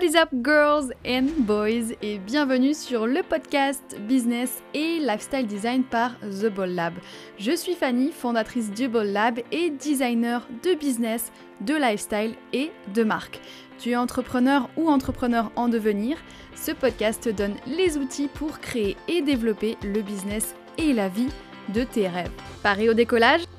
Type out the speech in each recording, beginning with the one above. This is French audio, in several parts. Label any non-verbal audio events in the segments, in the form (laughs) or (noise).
What is up girls and boys? Et bienvenue sur le podcast Business et Lifestyle Design par The Ball Lab. Je suis Fanny, fondatrice du Ball Lab et designer de business, de lifestyle et de marque. Tu es entrepreneur ou entrepreneur en devenir, ce podcast te donne les outils pour créer et développer le business et la vie de tes rêves. Paris au décollage?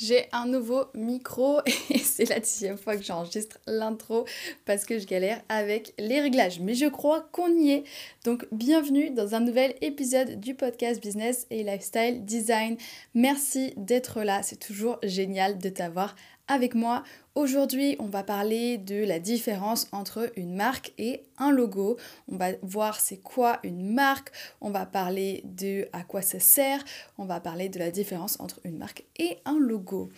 J'ai un nouveau micro (laughs) et c'est la dixième fois que j'enregistre l'intro parce que je galère avec les réglages. Mais je crois qu'on y est. Donc bienvenue dans un nouvel épisode du podcast Business et Lifestyle Design. Merci d'être là, c'est toujours génial de t'avoir avec moi. Aujourd'hui, on va parler de la différence entre une marque et un logo. On va voir c'est quoi une marque, on va parler de à quoi ça sert, on va parler de la différence entre une marque et un logo.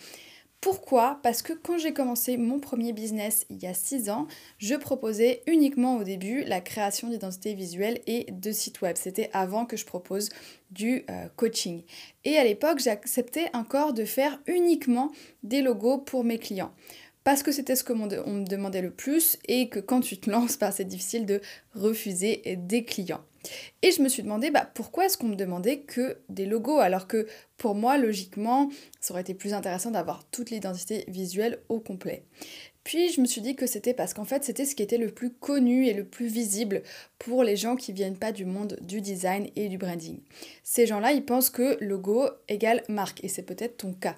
Pourquoi? Parce que quand j'ai commencé mon premier business il y a 6 ans, je proposais uniquement au début la création d'identité visuelle et de sites web. C'était avant que je propose du euh, coaching. Et à l'époque, j'acceptais encore de faire uniquement des logos pour mes clients parce que c'était ce que on me demandait le plus et que quand tu te lances, bah, c'est difficile de refuser des clients. Et je me suis demandé bah, pourquoi est-ce qu'on me demandait que des logos alors que pour moi, logiquement, ça aurait été plus intéressant d'avoir toute l'identité visuelle au complet. Puis je me suis dit que c'était parce qu'en fait c'était ce qui était le plus connu et le plus visible pour les gens qui viennent pas du monde du design et du branding. Ces gens-là, ils pensent que logo égale marque et c'est peut-être ton cas.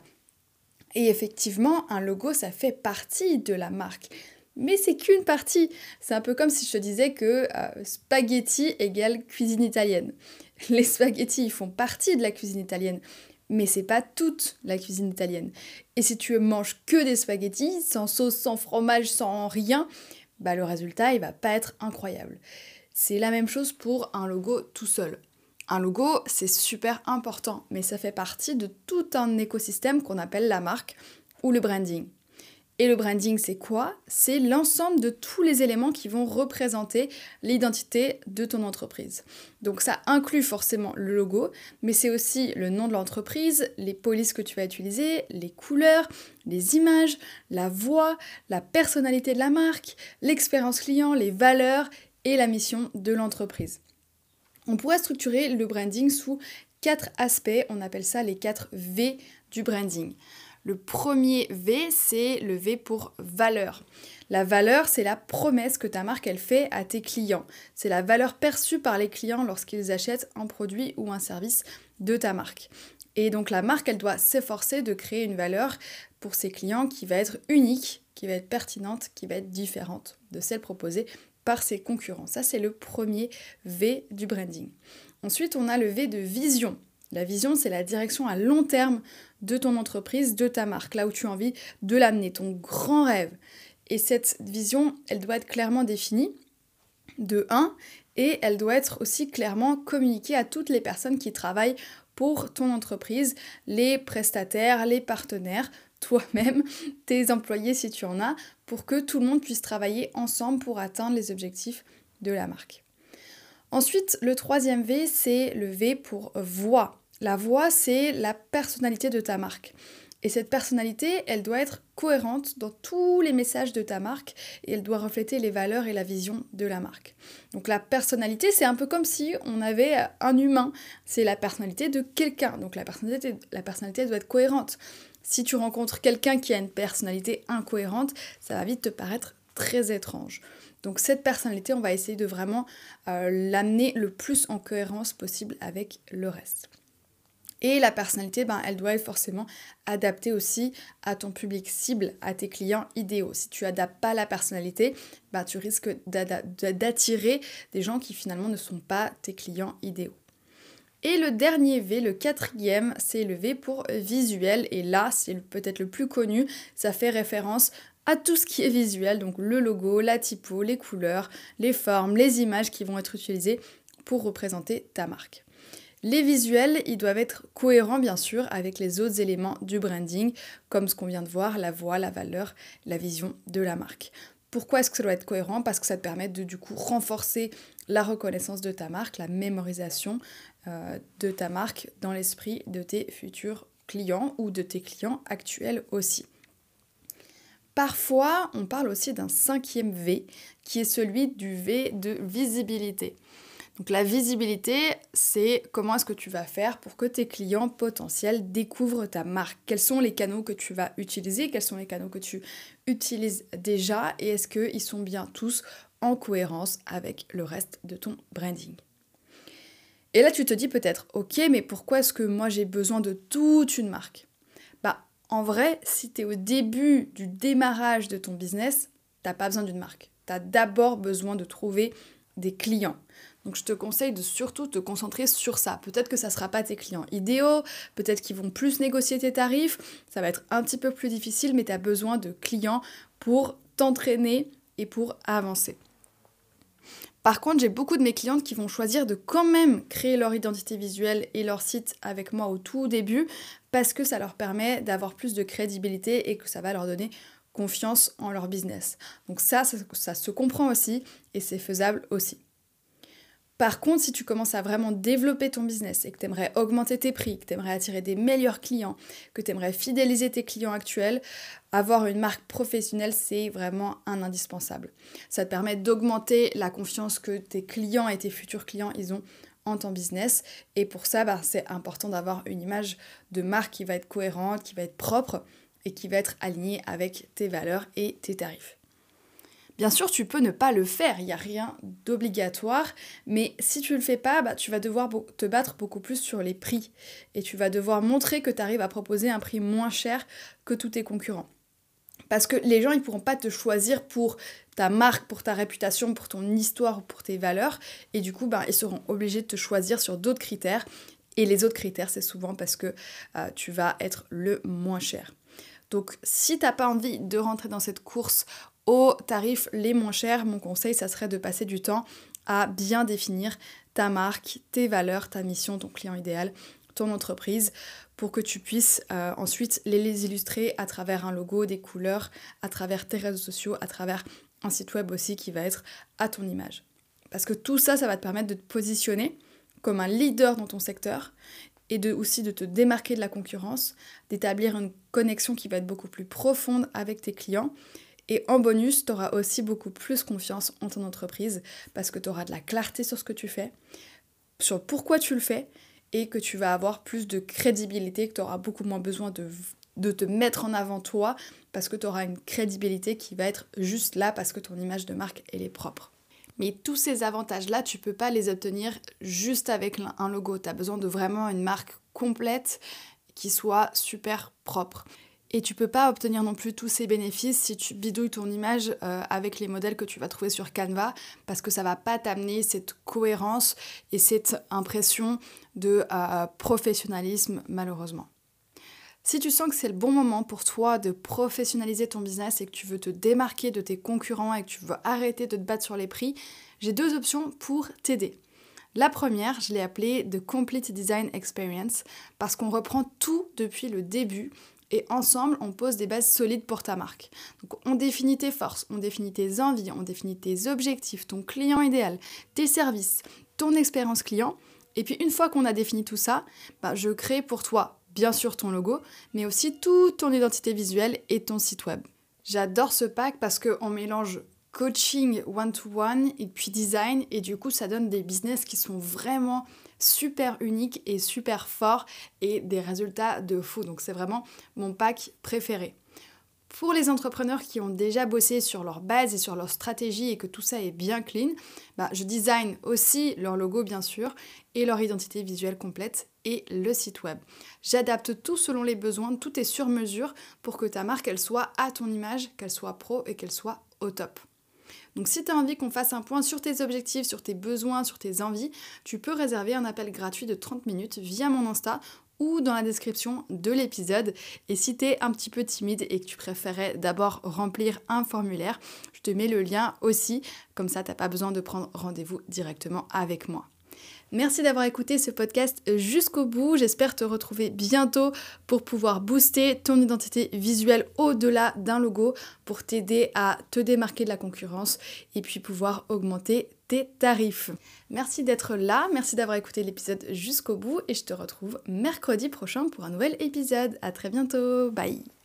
Et effectivement, un logo, ça fait partie de la marque. Mais c'est qu'une partie. C'est un peu comme si je te disais que euh, spaghetti égale cuisine italienne. (laughs) Les spaghettis, font partie de la cuisine italienne. Mais c'est pas toute la cuisine italienne. Et si tu manges que des spaghettis, sans sauce, sans fromage, sans rien, bah le résultat, il va pas être incroyable. C'est la même chose pour un logo tout seul. Un logo, c'est super important, mais ça fait partie de tout un écosystème qu'on appelle la marque ou le branding. Et le branding, c'est quoi? C'est l'ensemble de tous les éléments qui vont représenter l'identité de ton entreprise. Donc ça inclut forcément le logo, mais c'est aussi le nom de l'entreprise, les polices que tu vas utiliser, les couleurs, les images, la voix, la personnalité de la marque, l'expérience client, les valeurs et la mission de l'entreprise. On pourrait structurer le branding sous quatre aspects, on appelle ça les quatre V du branding. Le premier V, c'est le V pour valeur. La valeur, c'est la promesse que ta marque elle fait à tes clients. C'est la valeur perçue par les clients lorsqu'ils achètent un produit ou un service de ta marque. Et donc la marque, elle doit s'efforcer de créer une valeur pour ses clients qui va être unique, qui va être pertinente, qui va être différente de celle proposée par ses concurrents. Ça, c'est le premier V du branding. Ensuite, on a le V de vision. La vision, c'est la direction à long terme de ton entreprise, de ta marque, là où tu as envie de l'amener, ton grand rêve. Et cette vision, elle doit être clairement définie, de 1, et elle doit être aussi clairement communiquée à toutes les personnes qui travaillent pour ton entreprise, les prestataires, les partenaires, (laughs) toi-même, tes employés si tu en as, pour que tout le monde puisse travailler ensemble pour atteindre les objectifs de la marque. Ensuite, le troisième V, c'est le V pour voix. La voix, c'est la personnalité de ta marque. Et cette personnalité, elle doit être cohérente dans tous les messages de ta marque et elle doit refléter les valeurs et la vision de la marque. Donc la personnalité, c'est un peu comme si on avait un humain. C'est la personnalité de quelqu'un. Donc la personnalité, la personnalité doit être cohérente. Si tu rencontres quelqu'un qui a une personnalité incohérente, ça va vite te paraître très étrange. Donc cette personnalité, on va essayer de vraiment euh, l'amener le plus en cohérence possible avec le reste. Et la personnalité, ben, elle doit être forcément adaptée aussi à ton public cible, à tes clients idéaux. Si tu adaptes pas la personnalité, ben, tu risques d'attirer des gens qui finalement ne sont pas tes clients idéaux. Et le dernier V, le quatrième, c'est le V pour visuel. Et là, c'est peut-être le plus connu. Ça fait référence à tout ce qui est visuel, donc le logo, la typo, les couleurs, les formes, les images qui vont être utilisées pour représenter ta marque. Les visuels, ils doivent être cohérents bien sûr avec les autres éléments du branding, comme ce qu'on vient de voir, la voix, la valeur, la vision de la marque. Pourquoi est-ce que ça doit être cohérent? Parce que ça te permet de du coup renforcer la reconnaissance de ta marque, la mémorisation euh, de ta marque dans l'esprit de tes futurs clients ou de tes clients actuels aussi. Parfois, on parle aussi d'un cinquième V, qui est celui du V de visibilité. Donc la visibilité, c'est comment est-ce que tu vas faire pour que tes clients potentiels découvrent ta marque. Quels sont les canaux que tu vas utiliser, quels sont les canaux que tu utilises déjà et est-ce qu'ils sont bien tous en cohérence avec le reste de ton branding? Et là tu te dis peut-être, ok, mais pourquoi est-ce que moi j'ai besoin de toute une marque? En vrai, si tu es au début du démarrage de ton business, t'as pas besoin d'une marque. Tu as d'abord besoin de trouver des clients. Donc je te conseille de surtout te concentrer sur ça. Peut-être que ça ne sera pas tes clients idéaux, peut-être qu'ils vont plus négocier tes tarifs, ça va être un petit peu plus difficile, mais tu as besoin de clients pour t'entraîner et pour avancer. Par contre, j'ai beaucoup de mes clientes qui vont choisir de quand même créer leur identité visuelle et leur site avec moi au tout début parce que ça leur permet d'avoir plus de crédibilité et que ça va leur donner confiance en leur business. Donc ça, ça, se comprend aussi et c'est faisable aussi. Par contre, si tu commences à vraiment développer ton business et que tu aimerais augmenter tes prix, que tu aimerais attirer des meilleurs clients, que tu aimerais fidéliser tes clients actuels, avoir une marque professionnelle, c'est vraiment un indispensable. Ça te permet d'augmenter la confiance que tes clients et tes futurs clients, ils ont en ton business. Et pour ça, bah, c'est important d'avoir une image de marque qui va être cohérente, qui va être propre et qui va être alignée avec tes valeurs et tes tarifs. Bien sûr, tu peux ne pas le faire, il n'y a rien d'obligatoire, mais si tu ne le fais pas, bah, tu vas devoir te battre beaucoup plus sur les prix et tu vas devoir montrer que tu arrives à proposer un prix moins cher que tous tes concurrents. Parce que les gens, ils ne pourront pas te choisir pour ta marque, pour ta réputation, pour ton histoire ou pour tes valeurs. Et du coup, bah, ils seront obligés de te choisir sur d'autres critères. Et les autres critères, c'est souvent parce que euh, tu vas être le moins cher. Donc si tu n'as pas envie de rentrer dans cette course aux tarifs les moins chers, mon conseil, ça serait de passer du temps à bien définir ta marque, tes valeurs, ta mission, ton client idéal, ton entreprise, pour que tu puisses euh, ensuite les, illustrer à travers un logo, des couleurs, à travers tes réseaux sociaux, à travers un site web aussi qui va être à ton image. Parce que tout ça, ça va te permettre de te positionner comme un leader dans ton secteur et de, aussi de te démarquer de la concurrence, d'établir une connexion qui va être beaucoup plus profonde avec tes clients et en bonus, tu auras aussi beaucoup plus confiance en ton entreprise parce que tu auras de la clarté sur ce que tu fais, sur pourquoi tu le fais et que tu vas avoir plus de crédibilité, que tu auras beaucoup moins besoin de, te mettre en avant toi parce que tu auras une crédibilité qui va être juste là parce que ton image de marque, elle est propre. Mais tous ces avantages-là, tu peux pas les obtenir juste avec un logo. Tu as besoin de vraiment une marque complète qui soit super propre. Et tu peux pas obtenir non plus tous ces bénéfices si tu bidouilles ton image euh, avec les modèles que tu vas trouver sur Canva, parce que ça va pas t'amener cette cohérence et cette impression de euh, professionnalisme malheureusement. Si tu sens que c'est le bon moment pour toi de professionnaliser ton business et que tu veux te démarquer de tes concurrents et que tu veux arrêter de te battre sur les prix, j'ai deux options pour t'aider. La première, je l'ai appelée The Complete Design Experience parce qu'on reprend tout depuis le début et ensemble, on pose des bases solides pour ta marque. Donc, on définit tes forces, on définit tes envies, on définit tes objectifs, ton client idéal, tes services, ton expérience client. Et puis, une fois qu'on a défini tout ça, bah, je crée pour toi, bien sûr, ton logo, mais aussi toute ton identité visuelle et ton site web. J'adore ce pack parce qu'on mélange coaching one-to-one et puis design, et du coup, ça donne des business qui sont vraiment super unique et super fort et des résultats de fou. Donc c'est vraiment mon pack préféré. Pour les entrepreneurs qui ont déjà bossé sur leur base et sur leur stratégie et que tout ça est bien clean, bah, je design aussi leur logo bien sûr et leur identité visuelle complète et le site web. J'adapte tout selon les besoins, tout est sur mesure pour que ta marque elle soit à ton image, qu'elle soit pro et qu'elle soit au top. Donc si tu as envie qu'on fasse un point sur tes objectifs, sur tes besoins, sur tes envies, tu peux réserver un appel gratuit de 30 minutes via mon Insta ou dans la description de l'épisode. Et si tu es un petit peu timide et que tu préférais d'abord remplir un formulaire, je te mets le lien aussi, comme ça tu n'as pas besoin de prendre rendez-vous directement avec moi. Merci d'avoir écouté ce podcast jusqu'au bout. J'espère te retrouver bientôt pour pouvoir booster ton identité visuelle au-delà d'un logo pour t'aider à te démarquer de la concurrence et puis pouvoir augmenter tes tarifs. Merci d'être là, merci d'avoir écouté l'épisode jusqu'au bout et je te retrouve mercredi prochain pour un nouvel épisode. À très bientôt. Bye.